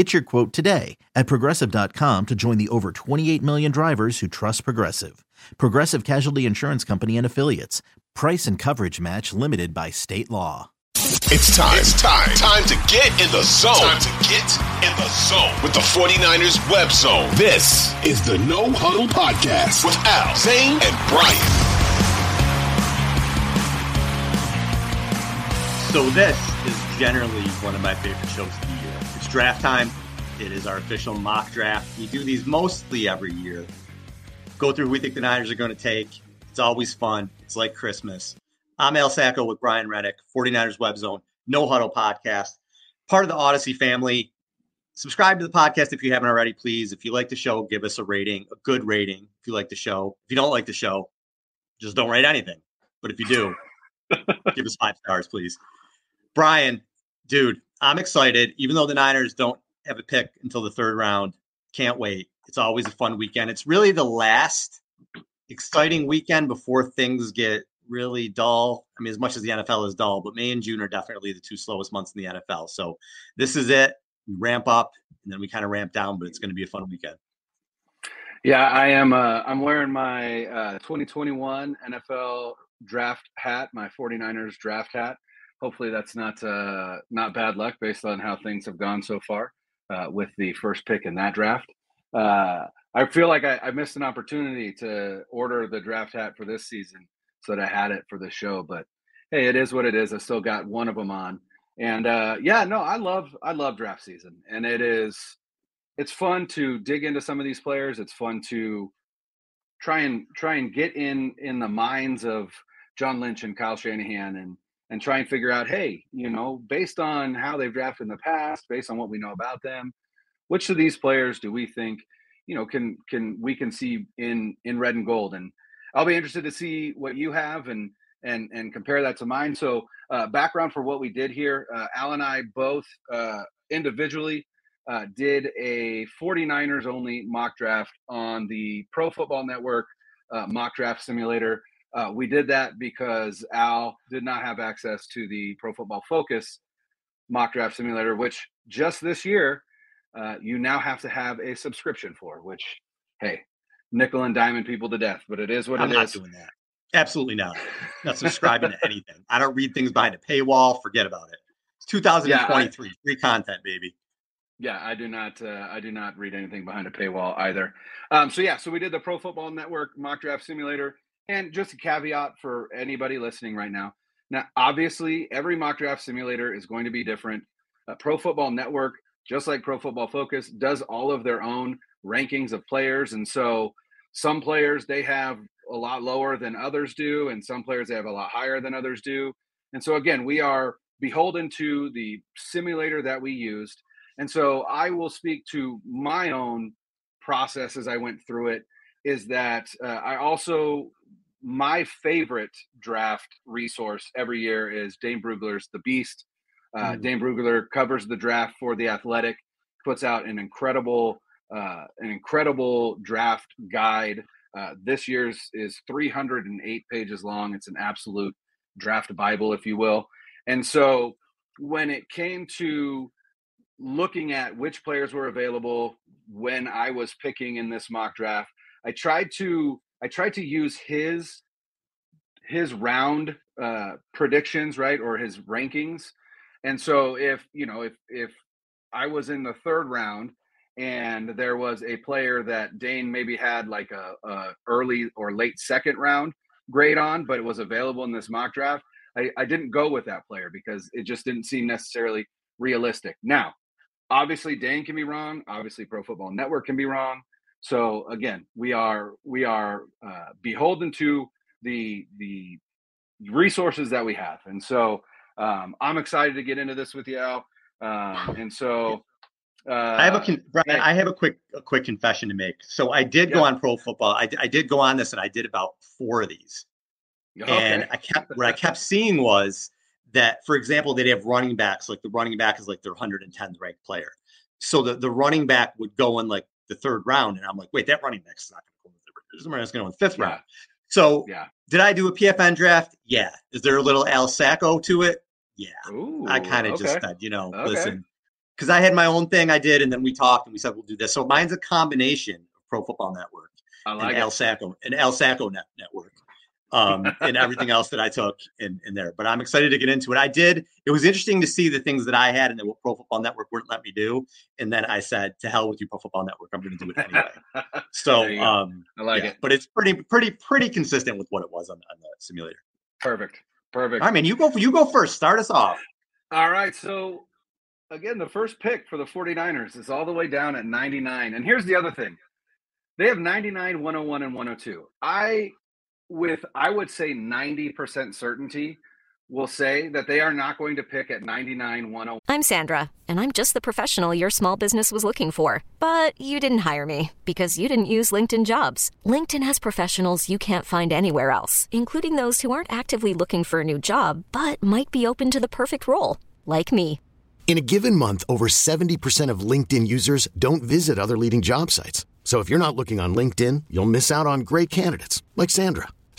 Get your quote today at progressive.com to join the over 28 million drivers who trust Progressive. Progressive Casualty Insurance Company and Affiliates. Price and coverage match limited by state law. It's time. It's time. Time to get in the zone. Time to get in the zone with the 49ers web zone. This is the No Huddle Podcast with Al, Zane, and Brian. So this is generally one of my favorite shows of the year draft time. It is our official mock draft. We do these mostly every year. Go through who we think the Niners are going to take. It's always fun. It's like Christmas. I'm Al Sacco with Brian Renick, 49ers Web Zone, No Huddle Podcast, part of the Audacy family. Subscribe to the podcast if you haven't already, please. If you like the show, give us a rating, a good rating. If you like the show, if you don't like the show, just don't rate anything. But if you do, give us five stars, please. Brian, dude, I'm excited. Even though the Niners don't have a pick until the third round, can't wait. It's always a fun weekend. It's really the last exciting weekend before things get really dull. I mean, as much as the NFL is dull, but May and June are definitely the two slowest months in the NFL. So this is it. We ramp up and then we kind of ramp down, but it's going to be a fun weekend. Yeah, I am. Uh, I'm wearing my uh, 2021 NFL draft hat, my 49ers draft hat hopefully that's not uh, not bad luck based on how things have gone so far uh, with the first pick in that draft. Uh, I feel like I, I, missed an opportunity to order the draft hat for this season so that I had it for the show. But hey, it is what it is. I still got one of them on, and uh, yeah, no, I love I love draft season, and it is it's fun to dig into some of these players. It's fun to try and try and get in in the minds of John Lynch and Kyle Shanahan and and try and figure out, hey, you know, based on how they've drafted in the past, based on what we know about them, which of these players do we think, you know, can can we can see in in red and gold? And I'll be interested to see what you have and and and compare that to mine. So, uh, background for what we did here, uh, Al and I both uh, individually uh, did a 49ers only mock draft on the Pro Football Network uh, mock draft simulator. Uh, we did that because Al did not have access to the Pro Football Focus mock draft simulator, which just this year uh, you now have to have a subscription for. Which, hey, nickel and diamond people to death, but it is what it is. I'm it not doing that. Absolutely not. Not subscribing to anything. I don't read things behind a paywall. Forget about it. It's 2023. Yeah, I, free content, baby. Yeah, I do not. Uh, I do not read anything behind a paywall either. Um, so yeah, so we did the Pro Football Network mock draft simulator. And just a caveat for anybody listening right now. Now, obviously, every mock draft simulator is going to be different. Uh, Pro Football Network, just like Pro Football Focus, does all of their own rankings of players. And so some players they have a lot lower than others do, and some players they have a lot higher than others do. And so, again, we are beholden to the simulator that we used. And so I will speak to my own process as I went through it is that uh, I also my favorite draft resource every year is Dane Brugler's The Beast. Uh, mm. Dane Brugler covers the draft for the Athletic, puts out an incredible, uh, an incredible draft guide. Uh, this year's is 308 pages long. It's an absolute draft bible, if you will. And so, when it came to looking at which players were available when I was picking in this mock draft, I tried to I tried to use his his round uh, predictions, right, or his rankings. And so if you know if if I was in the third round and there was a player that Dane maybe had like a, a early or late second round, grade on, but it was available in this mock draft. I, I didn't go with that player because it just didn't seem necessarily realistic. Now, obviously, Dane can be wrong. Obviously, Pro Football Network can be wrong. So again, we are we are uh, beholden to the the resources that we have, and so um, I'm excited to get into this with you, Al. Um, and so uh, I have a con- Brian, I have a quick a quick confession to make. So I did yeah. go on Pro Football. I, I did go on this, and I did about four of these. Okay. And I kept what I kept seeing was that, for example, they'd have running backs. Like the running back is like their 110th ranked player. So the, the running back would go in like the third round, and I'm like, wait, that running back's not going to go in the going to go in the fifth yeah. round. So yeah. did I do a PFN draft? Yeah. Is there a little Al Sacco to it? Yeah. Ooh, I kind of okay. just said, you know, okay. listen, because I had my own thing I did, and then we talked and we said we'll do this. So mine's a combination of Pro Football Network like and Al Sacco and Al Sacco net, Network um, and everything else that I took in, in there. But I'm excited to get into it. I did. It was interesting to see the things that I had and that Pro Football Network wouldn't let me do. And then I said, "To hell with you, Pro Football Network. I'm going to do it anyway." so um, I like yeah, it. But it's pretty, pretty, pretty consistent with what it was on, on the simulator. Perfect. Perfect. I mean, you go. You go first. Start us off. All right. So again, the first pick for the 49ers is all the way down at 99. And here's the other thing. They have 99, 101, and 102. I with I would say 90% certainty will say that they are not going to pick at 99 101. I'm Sandra, and I'm just the professional your small business was looking for. But you didn't hire me because you didn't use LinkedIn jobs. LinkedIn has professionals you can't find anywhere else, including those who aren't actively looking for a new job but might be open to the perfect role, like me. In a given month, over 70% of LinkedIn users don't visit other leading job sites. So if you're not looking on LinkedIn, you'll miss out on great candidates like Sandra.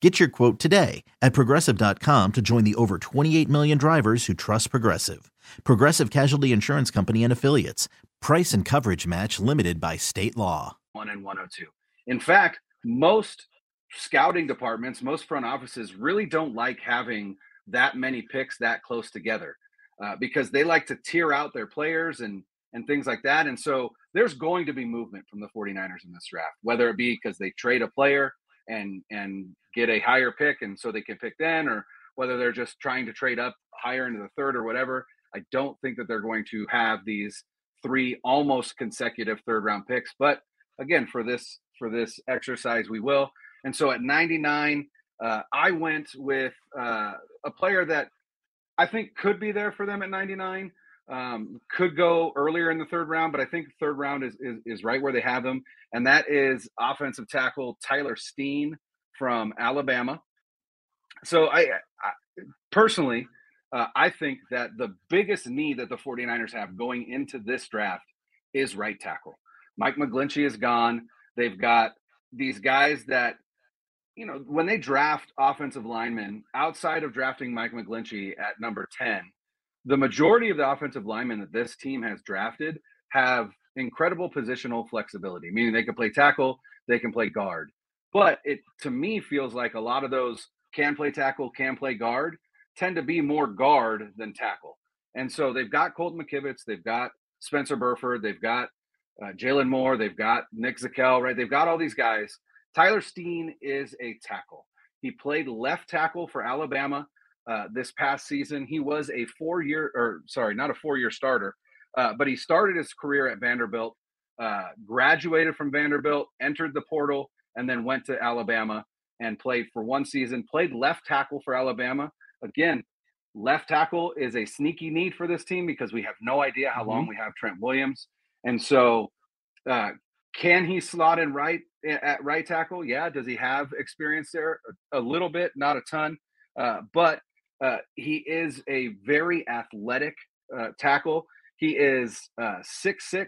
Get your quote today at progressive.com to join the over 28 million drivers who trust Progressive. Progressive Casualty Insurance Company and Affiliates. Price and coverage match limited by state law. 1 and 102. In fact, most scouting departments, most front offices really don't like having that many picks that close together uh, because they like to tier out their players and and things like that. And so there's going to be movement from the 49ers in this draft, whether it be because they trade a player and and get a higher pick and so they can pick then or whether they're just trying to trade up higher into the third or whatever i don't think that they're going to have these three almost consecutive third round picks. But again for this for this exercise we will. And so at 99 uh, i went with uh, a player that i think could be there for them at 99 um, could go earlier in the third round, but I think third round is, is, is right where they have them, and that is offensive tackle Tyler Steen from Alabama. So I, I personally, uh, I think that the biggest need that the 49ers have going into this draft is right tackle. Mike McGlinchey is gone. They've got these guys that, you know, when they draft offensive linemen outside of drafting Mike McGlinchey at number 10, the majority of the offensive linemen that this team has drafted have incredible positional flexibility, meaning they can play tackle, they can play guard. But it to me feels like a lot of those can play tackle, can play guard, tend to be more guard than tackle. And so they've got Colton McKivitz, they've got Spencer Burford, they've got uh, Jaylon Moore, they've got Nick Zakelj, right? They've got all these guys. Tyler Steen is a tackle. He played left tackle for Alabama uh, this past season. He was a four year, or sorry, not a four year starter, uh, but he started his career at Vanderbilt, uh, graduated from Vanderbilt, entered the portal, and then went to Alabama and played for one season, played left tackle for Alabama. Again, left tackle is a sneaky need for this team because we have no idea how mm-hmm. long we have Trent Williams. And so, uh, can he slot in right at right tackle? Yeah. Does he have experience there? A, a little bit, not a ton. Uh, but uh, he is a very athletic uh, tackle. He is uh, 6'6,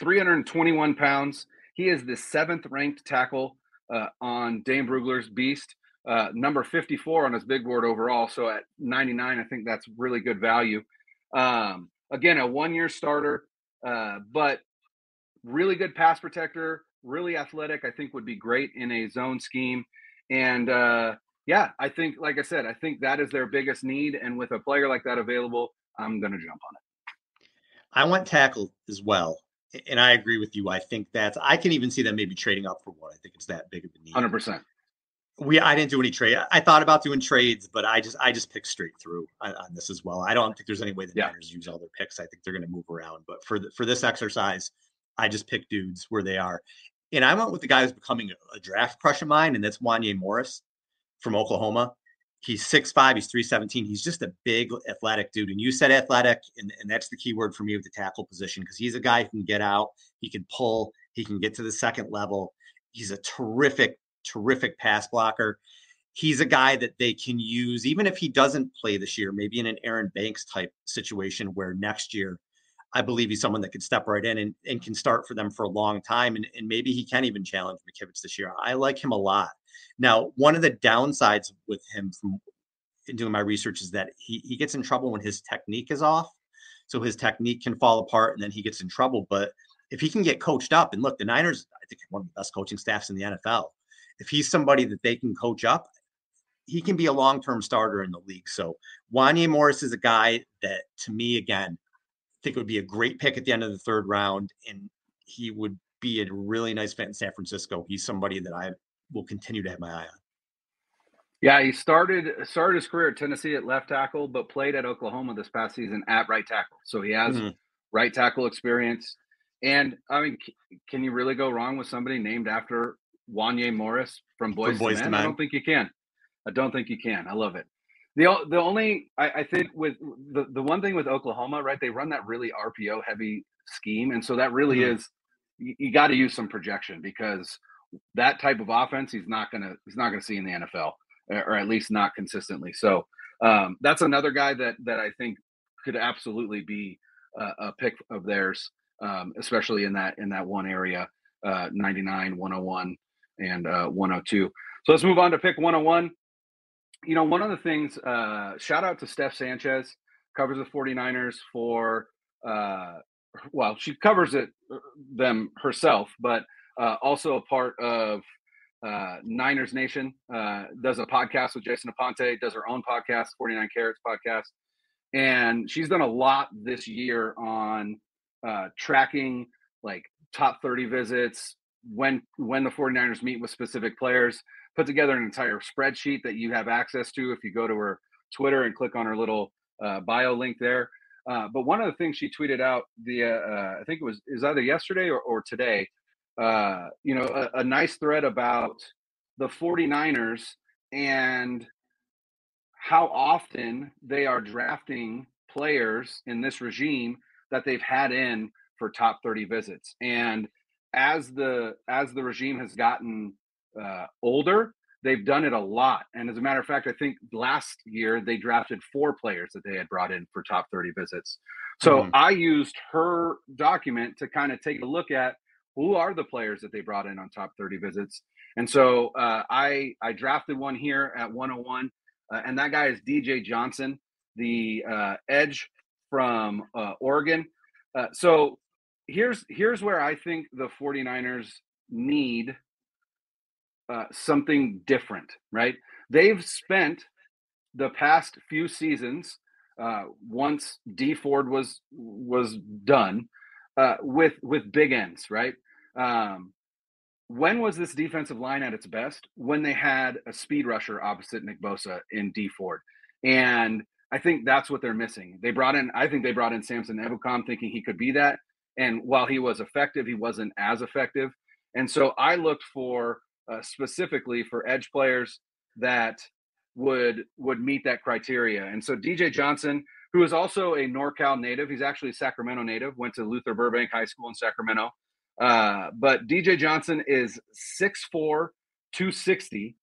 321 pounds. He is the seventh ranked tackle uh, on Dane Brugler's Beast. uh, number 54 on his big board overall. So at 99, I think that's really good value. Um, again, a one year starter, uh, but really good pass protector, really athletic. I think would be great in a zone scheme. And uh, yeah, I think, like I said, I think that is their biggest need. And with a player like that available, I'm going to jump on it. I want tackle as well. And I agree with you. I think that's, I can even see them maybe trading up for one. I think it's that big of a need. 100%. We, I didn't do any trade. I thought about doing trades, but I just, I just picked straight through on, on this as well. I don't think there's any way the yeah. Niners use all their picks. I think they're going to move around. But for the, for this exercise, I just picked dudes where they are. And I went with the guy who's becoming a, a draft crush of mine, and that's Wanya Morris from Oklahoma. He's 6'5, he's 317. He's just a big athletic dude. And you said athletic, and, and that's the key word for me with the tackle position because he's a guy who can get out, he can pull, he can get to the second level. He's a terrific, terrific pass blocker. He's a guy that they can use, even if he doesn't play this year, maybe in an Aaron Banks type situation where next year I believe he's someone that could step right in and, and can start for them for a long time. And, and maybe he can even challenge McKivitz this year. I like him a lot. Now, one of the downsides with him from doing my research is that he, he gets in trouble when his technique is off. So his technique can fall apart and then he gets in trouble. But if he can get coached up, and look, the Niners, I think, one of the best coaching staffs in the NFL. If he's somebody that they can coach up, he can be a long term starter in the league. So Wanya Morris is a guy that, to me, again, I think would be a great pick at the end of the third round. And he would be a really nice fit in San Francisco. He's somebody that I will continue to have my eye on. Yeah, he started started his career at Tennessee at left tackle, but played at Oklahoma this past season at right tackle. So he has mm-hmm. right tackle experience. And I mean, can you really go wrong with somebody named after Wanya Morris from Boys, from Boys to, Men? I don't think you can. I don't think you can. I love it. The the only I, I think with the the one thing with Oklahoma, right? They run that really RPO heavy scheme, and so that really mm-hmm. is you, you got to use some projection because that type of offense he's not gonna he's not gonna see in the NFL or at least not consistently. So um, that's another guy that that I think could absolutely be a, a pick of theirs, um, especially in that in that one area, uh, 99, 101, and uh, 102. So let's move on to pick 101. You know, one of the things, uh, shout out to Steph Sanchez, covers the 49ers for, uh, well, she covers it uh, them herself, but uh, also a part of uh, Niners Nation, uh, does a podcast with Jason Aponte, does her own podcast, 49 Carats podcast. And she's done a lot this year on uh, tracking like top 30 visits, when when the 49ers meet with specific players, put together an entire spreadsheet that you have access to if you go to her Twitter and click on her little uh, bio link there. Uh, but one of the things she tweeted out the uh, I think it was is either yesterday or, or today uh, you know, a, a nice thread about the 49ers and how often they are drafting players in this regime that they've had in for top 30 visits. And as the as the regime has gotten uh, older they've done it a lot. And as a matter of fact i think last year they drafted four players that they had brought in for top 30 visits. So mm-hmm. i used her document to kind of take a look at who are the players that they brought in on top 30 visits? And so uh, I I drafted one here at 101, uh, and that guy is DJ Johnson, the uh, edge from uh, Oregon. Uh, so here's here's where I think the 49ers need uh, something different, right? They've spent the past few seasons once D Ford was was done with with big ends, right? Um, when was this defensive line at its best? When they had a speed rusher opposite Nick Bosa in Dee Ford. And I think that's what they're missing. They brought in, I think they brought in Samson Ebukam thinking he could be that. And while he was effective, he wasn't as effective. And so I looked for uh, specifically for edge players that would would meet that criteria. And so DJ Johnson, who is also a NorCal native, he's actually a Sacramento native, went to Luther Burbank High School in Sacramento. Uh, but DJ Johnson is 6'4, 260,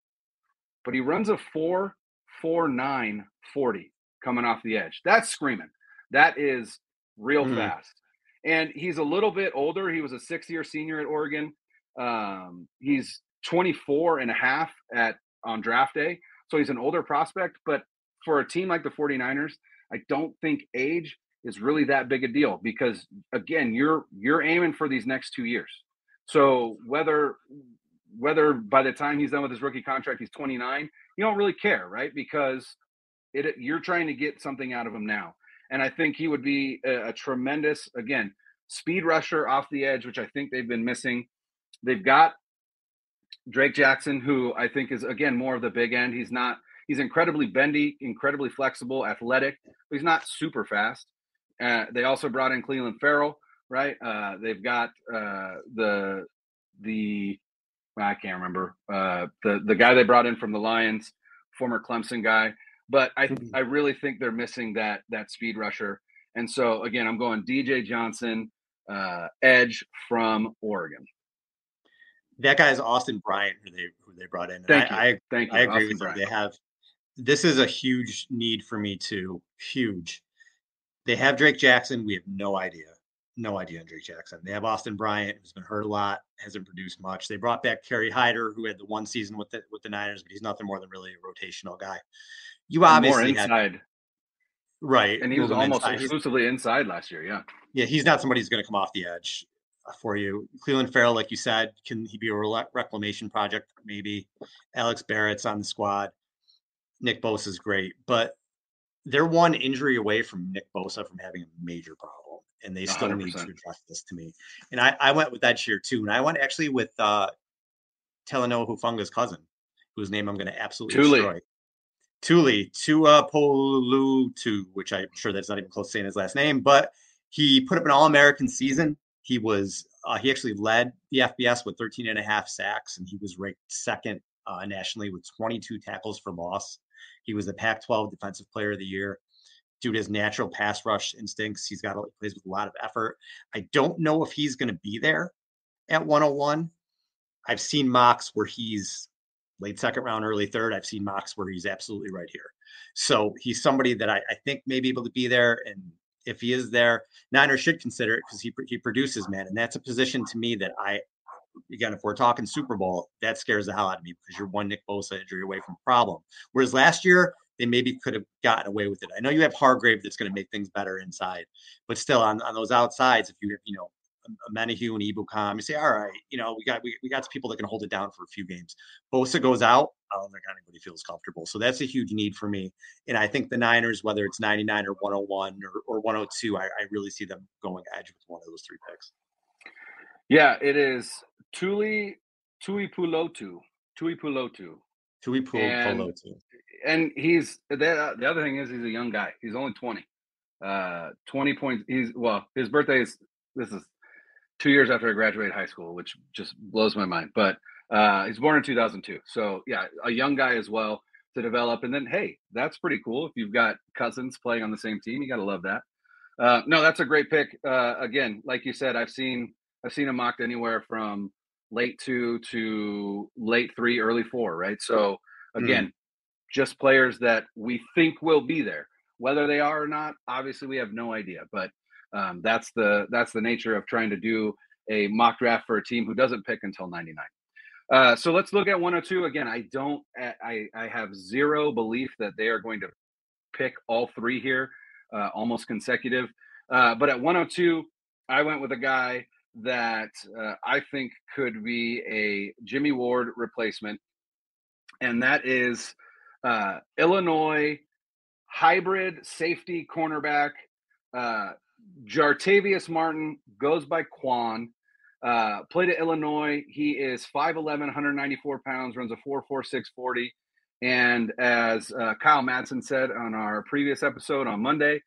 but he runs a 4 4 9 40 coming off the edge. That's screaming. That is real mm-hmm. fast. And he's a little bit older. He was a six year senior at Oregon. Um, he's 24 and a half at on draft day. So he's an older prospect, but for a team like the 49ers, I don't think age is really that big a deal because again, you're you're aiming for these next 2 years. So whether whether by the time he's done with his rookie contract he's 29, you don't really care, right? Because it you're trying to get something out of him now. And I think he would be a, a tremendous again, speed rusher off the edge, which I think they've been missing. They've got Drake Jackson, who I think is again more of the big end. He's not he's incredibly bendy, incredibly flexible, athletic, but he's not super fast. Uh, they also brought in Clelin Ferrell, right? Uh, they've got uh, the the I can't remember uh, the the guy they brought in from the Lions, former Clemson guy. But I I really think they're missing that that speed rusher. And so again, I'm going DJ Johnson, uh, edge from Oregon. That guy is Austin Bryant, who they who they brought in. Thank I, you. I, Thank you. I agree Austin with Bryant. you. They have this is a huge need for me too. Huge. They have Drake Jackson. We have no idea. No idea on Drake Jackson. They have Austin Bryant, who's been hurt a lot, hasn't produced much. They brought back Kerry Hyder, who had the one season with the with the Niners, but he's nothing more than really a rotational guy. You more obviously had, inside, right, and he was almost inside. Exclusively inside last year. Yeah. yeah, he's not somebody who's going to come off the edge uh, for you. Clelin Ferrell, like you said, can he be a reclamation project? Maybe. Alex Barrett's on the squad. Nick Bosa is great, but they're one injury away from Nick Bosa from having a major problem, and they still need to address this to me. And I, I went with that here too, and I went actually with uh, Talanoa Hufanga's cousin, whose name I'm going to absolutely Tuli. destroy. Tuli, Tua Polutu, which I'm sure that's not even close to saying his last name, but he put up an All American season. He was uh, he actually led the FBS with 13 and a half sacks, and he was ranked second uh, nationally with 22 tackles for loss. He was the Pac-12 Defensive Player of the Year. Due to his natural pass rush instincts, he's got he plays with a lot of effort. I don't know if he's going to be there at 101. I've seen mocks where he's late second round, early third. I've seen mocks where he's absolutely right here. So he's somebody that I, I think may be able to be there. And if he is there, Niners should consider it because he he produces, man, and that's a position to me that I again, if we're talking Super Bowl, that scares the hell out of me because you're one Nick Bosa injury away from problem. Whereas last year they maybe could have gotten away with it. I know you have Hargrave that's going to make things better inside, but still on, on those outsides, if you you know Menahue and Ebukam, you say, all right, you know, we got we, we got some people that can hold it down for a few games. Bosa goes out, I don't think anybody feels comfortable. So that's a huge need for me. And I think the Niners, whether it's 99 or 101 or, or 102, I, I really see them going edge with one of those three picks. Yeah, it is Tuli Tuipulotu. Tui Pulotu. Tui Pul And- Polo. And he's the, the other thing is he's a young guy. He's only 20. Uh 20 points. He's well, his birthday is this is two years after I graduated high school, which just blows my mind. But uh he's born in 2002. So yeah, a young guy as well to develop. And then hey, that's pretty cool. If you've got cousins playing on the same team, you gotta love that. Uh no, that's a great pick. Uh again, like you said, I've seen I've seen him mocked anywhere from late two to late three, early four, right? So again, just players that we think will be there. Whether they are or not, obviously we have no idea. But um, that's the that's the nature of trying to do a mock draft for a team who doesn't pick until 99. Uh, so let's look at 102 again. I don't. I I have zero belief that they are going to pick all three here, uh, almost consecutive. Uh, but at 102, I went with a guy that uh, I think could be a Jimmy Ward replacement, and that is uh, Illinois hybrid safety cornerback. Uh, Jartavius Martin goes by Quan. Uh, played at Illinois. He is 5'11, 194 pounds, runs a 4'4, 40. And as uh, Kyle Madsen said on our previous episode on Monday,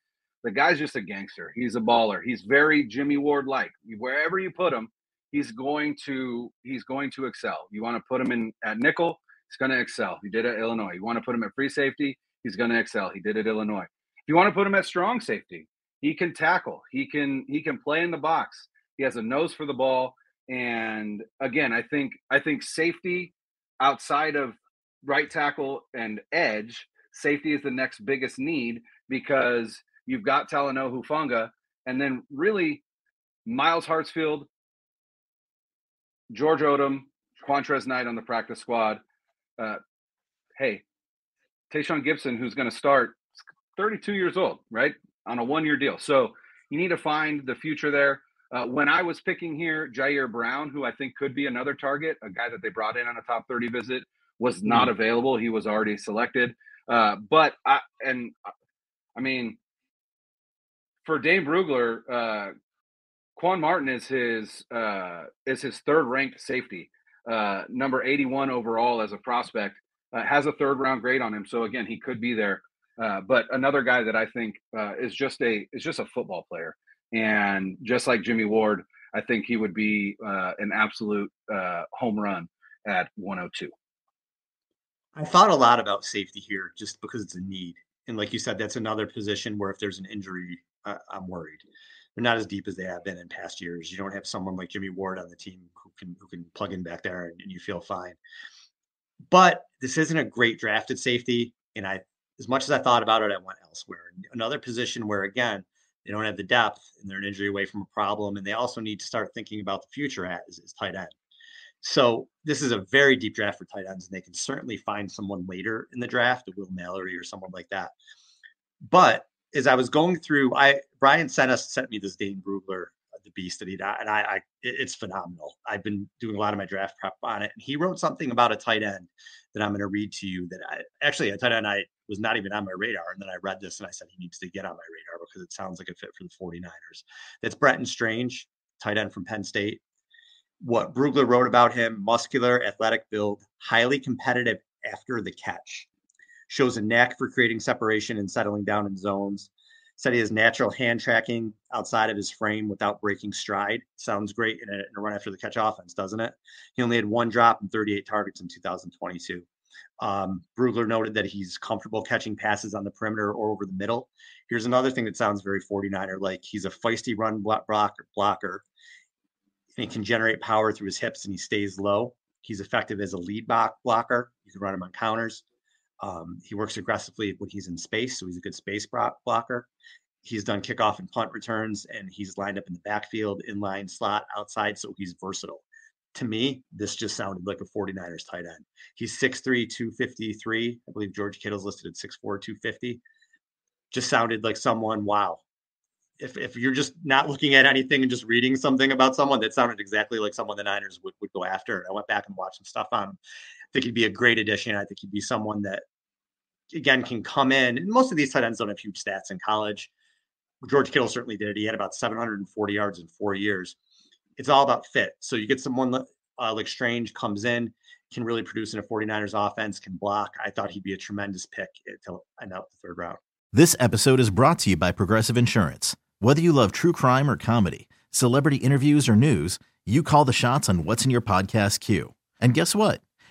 the guy's just a gangster. He's a baller. He's very Jimmy Ward like. Wherever you put him, he's going to he's going to excel. You want to put him in at nickel, he's going to excel. He did at Illinois. You want to put him at free safety, he's going to excel. He did at Illinois. If you want to put him at strong safety, he can tackle. He can he can play in the box. He has a nose for the ball. And again, I think I think safety outside of right tackle and edge, safety is the next biggest need because you've got Talanoa Hufanga, and then really Myles Hartsfield, George Odom, Qwantrez Knight on the practice squad. Uh, hey, Tashaun Gipson, who's going to start 32 years old, right? On a one year deal. So you need to find the future there. Uh, when I was picking here, Ji'Ayir Brown, who I think could be another target, a guy that they brought in on a top 30 visit, was not mm. available. He was already selected. Uh, but I, and I mean, for Dane Brugler, uh, Quan Martin is his uh, is his third ranked safety, uh, number 81 overall as a prospect. Uh, has a third round grade on him, so again, he could be there. Uh, but another guy that I think uh, is just a is just a football player, and just like Jimmy Ward, I think he would be uh, an absolute home run at 102. I thought a lot about safety here, just because it's a need, and like you said, that's another position where if there's an injury, I'm worried they're not as deep as they have been in past years. You don't have someone like Jimmy Ward on the team who can who can plug in back there and, and you feel fine. But this isn't a great drafted safety, and I as much as I thought about it, I went elsewhere. Another position where again they don't have the depth and they're an injury away from a problem, and they also need to start thinking about the future at is, is tight end. So this is a very deep draft for tight ends, and they can certainly find someone later in the draft, a Will Mallory or someone like that. But as I was going through, I Brian sent us sent me this Dane Brugler, uh, the beast that he died, and I, I it's phenomenal. I've been doing a lot of my draft prep on it, and he wrote something about a tight end that I'm going to read to you. That I actually a tight end I was not even on my radar, and then I read this and I said he needs to get on my radar because it sounds like a fit for the 49ers. That's Brenton Strange, tight end from Penn State. What Brugler wrote about him: muscular, athletic build, highly competitive after the catch shows a knack for creating separation and settling down in zones. Said he has natural hand tracking outside of his frame without breaking stride. Sounds great in a, in a run after the catch offense, doesn't it? He only had one drop and 38 targets in 2022. Um, Brugler noted that he's comfortable catching passes on the perimeter or over the middle. Here's another thing that sounds very 49er like. He's a feisty run blocker, blocker and he can generate power through his hips and he stays low. He's effective as a lead blocker. You can run him on counters. Um, he works aggressively when he's in space, so he's a good space blocker. He's done kickoff and punt returns, and he's lined up in the backfield, inline slot, outside, so he's versatile. To me, this just sounded like a 49ers tight end. He's 6'3, 253. I believe George Kittle's listed at 6'4, 250. Just sounded like someone, wow. If, if you're just not looking at anything and just reading something about someone, that sounded exactly like someone the Niners would, would go after. I went back and watched some stuff on him. I think he'd be a great addition. I think he'd be someone that again can come in. And most of these tight ends don't have huge stats in college. George Kittle certainly did. He had about 740 yards in four years. It's all about fit. So you get someone uh, like Strange comes in, can really produce in a 49ers offense, can block. I thought he'd be a tremendous pick until end out the third round. This episode is brought to you by Progressive Insurance. Whether you love true crime or comedy, celebrity interviews or news, you call the shots on what's in your podcast queue. And guess what?